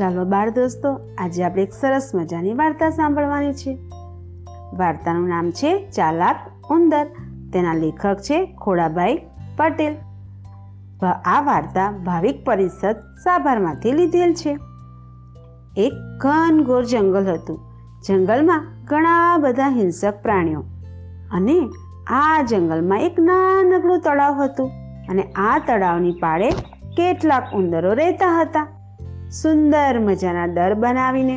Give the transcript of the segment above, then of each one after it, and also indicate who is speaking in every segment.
Speaker 1: ચાલો બાળ દોસ્તો, આજે આપણે એક સરસ મજાની વાર્તા સાંભળવાની છે. વાર્તાનું નામ છે ચાલાક ઉંદર. તેના લેખક છે ખોડાભાઈ પટેલ. આ વાર્તા ભાવિક પરિષદ સાભારમાંથી લીધેલ છે. એક ઘનઘોર જંગલ હતું. જંગલમાં ઘણા બધા હિંસક પ્રાણીઓ. અને આ જંગલમાં એક નાનકડું તળાવ હતું. અને આ તળાવની પાળે કેટલાક ઉંદરો રહેતા હતા. સુંદર મજાના દર બનાવીને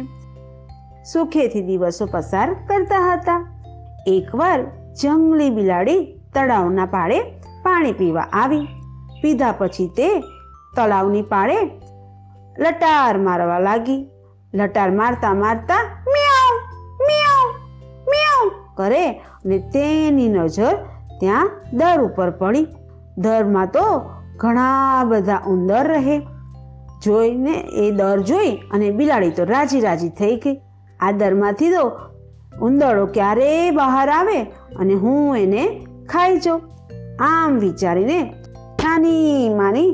Speaker 1: સુખેથી દિવસો પસાર કરતા હતા. એકવાર જંગલી બિલાડી તળાવના પાળે પાણી પીવા આવી. પીધા પછી તે તળાવની પાળે લટાર મારવા લાગી. લટાર મારતા મારતા મ્યાઉ મ્યાઉ મ્યાઉ કરે અને તેની નજર ત્યાં દર ઉપર પડી. દરમાં તો ઘણા બધા ઉંદર રહે. જોઈને એ દર જોઈ અને બિલાડી તો રાજી રાજી થઈ ગઈ. આ દરમાંથી તો ઉંદરડો ક્યારે બહાર આવે અને હું એને ખાઈ જાઉં. આમ વિચારીને નાની માની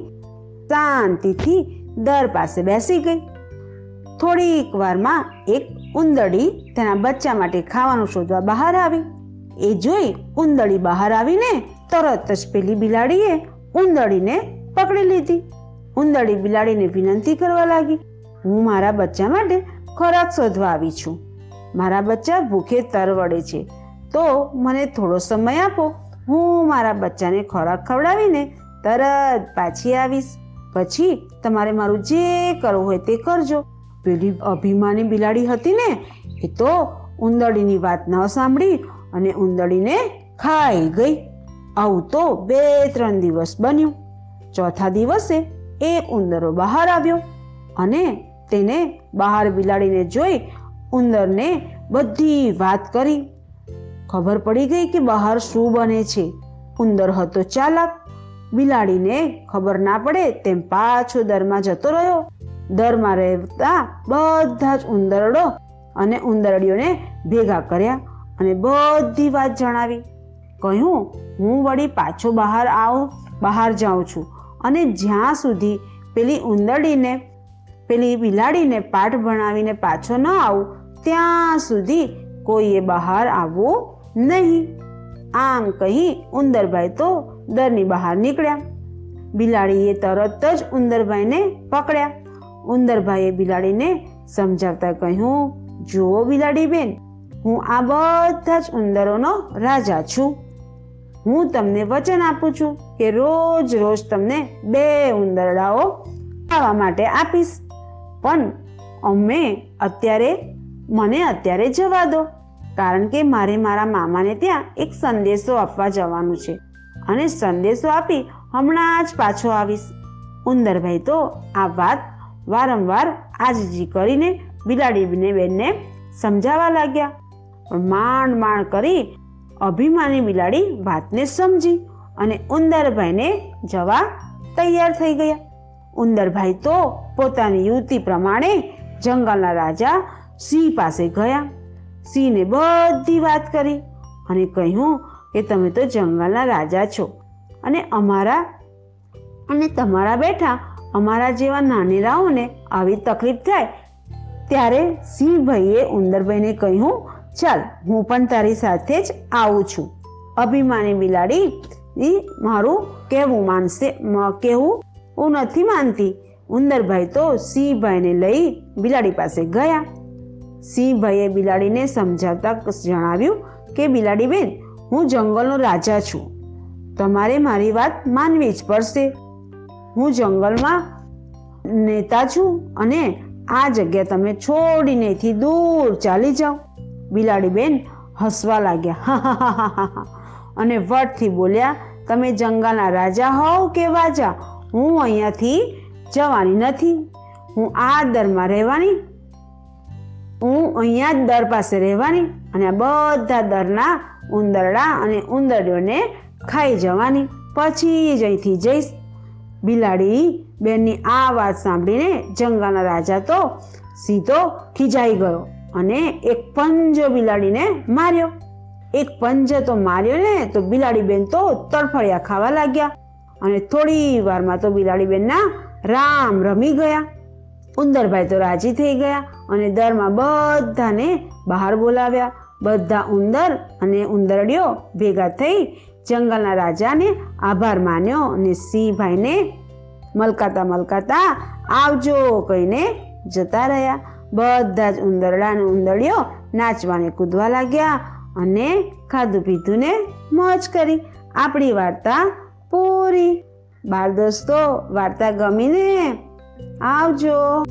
Speaker 1: શાંતિથી દર પાસે બેસી ગઈ. થોડીક વારમાં એક ઉંદરડી તેના બચ્ચા માટે ખાવાનું શોધવા બહાર આવી. એ જોઈ ઉંદરડી બહાર આવીને તરત જ પેલી બિલાડીએ ઉંદરડીને પકડી લીધી. ઉંદરડી બિલાડીને વિનંતી કરવા લાગી, હું મારા બચ્ચા માટે ખોરાક શોધવા આવી છું. મારા બચ્ચા ભૂખે તરવડે છે. તો મને થોડો સમય આપો. હું મારા બચ્ચાને ખોરાક ખવડાવીને તરત પાછી આવીશ. પછી તમારે મારું જે કરવું હોય તે કરજો. પેલી અભિમાની બિલાડી હતી ને, એ તો ઉંદરડીની વાત ન સાંભળી અને ઉંદરડીને ખાઈ ગઈ. આવું તો બે ત્રણ દિવસ બન્યું. ચોથા દિવસે એક ઉંદરો બહાર આવ્યો અને તેને બહાર બિલાડીને જોઈ ઉંદરને બધી વાત કરી. ખબર પડી ગઈ કે બહાર શું બને છે. ઉંદર હતો ચાલાક. બિલાડીને ખબર ના પડે તેમ પાછો દરમાં જતો રહ્યો. દરમાં રહેતા બધા જ ઉંદરડો અને ઉંદરડીઓને ભેગા કર્યા અને બધી વાત જણાવી. કહ્યું, હું વળી પાછો બહાર આવું, બહાર જાઉં છું. અને જ્યાં સુધી પેલી ઉંદરડીને પેલી બિલાડીને પાઠ ભણાવીને પાછો ન આવું, ત્યાં સુધી કોઈએ બહાર આવવું નહીં. આમ કહી ઉંદરભાઈ તો દરની બહાર નીકળ્યા. બિલાડીએ તરત જ ઉંદરભાઈને પકડ્યા. ઉંદરભાઈએ બિલાડીને સમજાવતા કહ્યું, જુઓ બિલાડી બેન હું આ બધા જ ઉંદરોનો રાજા છું. હું તમને વચન આપું છું કે રોજ રોજ તમને બે ઉંદરડાઓ ખાવા માટે આપીશ. પણ અમે અત્યારે, મને અત્યારે જવા દો, કારણ કે મારે મારા મામાને ત્યાં એક સંદેશો આપવા જવાનું છે. અને સંદેશો આપી હમણાં જ પાછો આવીશ. ઉંદરભાઈ તો આ વાત વારંવાર આજીજી કરીને બિલાડીને બેનને સમજાવવા લાગ્યા. પણ માંડ માંડ કરી અભિમાની બિલાડી વાતને સમજી અને ઉંદરભાઈને જવા તૈયાર થઈ ગયા. ઉંદરભાઈ તો પોતાની યુવતી પ્રમાણે જંગલના રાજા સિંહ પાસે ગયા. સિંહને બધી વાત કરી અને કહ્યું કે તમે તો જંગલના રાજા છો અને અમારા અને તમારા બેઠા અમારા જેવા નાનેરાઓને આવી તકલીફ થાય ત્યારે સિંહભાઈએ ઉંદરભાઈને કહ્યું ચાલ, હું પણ તારી સાથે જ આવું છું. અભિમાની બિલાડી મારું કહેવું માનશે કેવું હું નથી માનતી. ઉંદરભાઈ તો સિંહભાઈને લઈ બિલાડી પાસે ગયા. સિંહભાઈએ બિલાડીને સમજાવતા જણાવ્યું કે બિલાડી બેન હું જંગલનો રાજા છું. તમારે મારી વાત માનવી જ પડશે. હું જંગલમાં નેતા છું અને આ જગ્યા તમે છોડીને દૂર ચાલી જાઓ. બિલાડી બેન હસવા લાગ્યા. અને વટથી બોલ્યા, તમે જંગલના રાજા હોવ કે વાજા? હું અહીંયાથી જવાની નથી. હું આ દરમાં રહેવાની, હું અહીંયા જ દર પાસે રહેવાની અને આ બધા દરના ઉંદરડા અને ઉંદરડીઓને ખાઈ જવાની. પછી જ અહીંથી જઈશ. બિલાડી બેનની આ વાત સાંભળીને જંગલના રાજા તો સીધો ખીજાઈ ગયો. અને એક પંજો બિલાડીને માર્યો. એક પંજે તો માર્યો ને, તો બિલાડી બેન તો તડફડિયા ખાવા લાગ્યા. અને થોડી વારમાં તો બિલાડી બેનના રામ રમી ગયા. ઉંદરભાઈ તો રાજી થઈ ગયા અને દરમાં બધાને બહાર બોલાવ્યા. બધા ઉંદર અને ઉંદરડીઓ ભેગા થઈ જંગલના રાજાને આભાર માન્યો અને સિંહભાઈને મલકાતા મલકાતા આવજો કહીને જતા રહ્યા. બધા જ ઉંદરડા અને ઉંદરડીઓ નાચવાને કૂદવા લાગ્યા અને ખાધું પીધું ને મોજ કરી. આપણી વાર્તા પૂરી. બાળ દોસ્તો, વાર્તા ગમીને આવજો.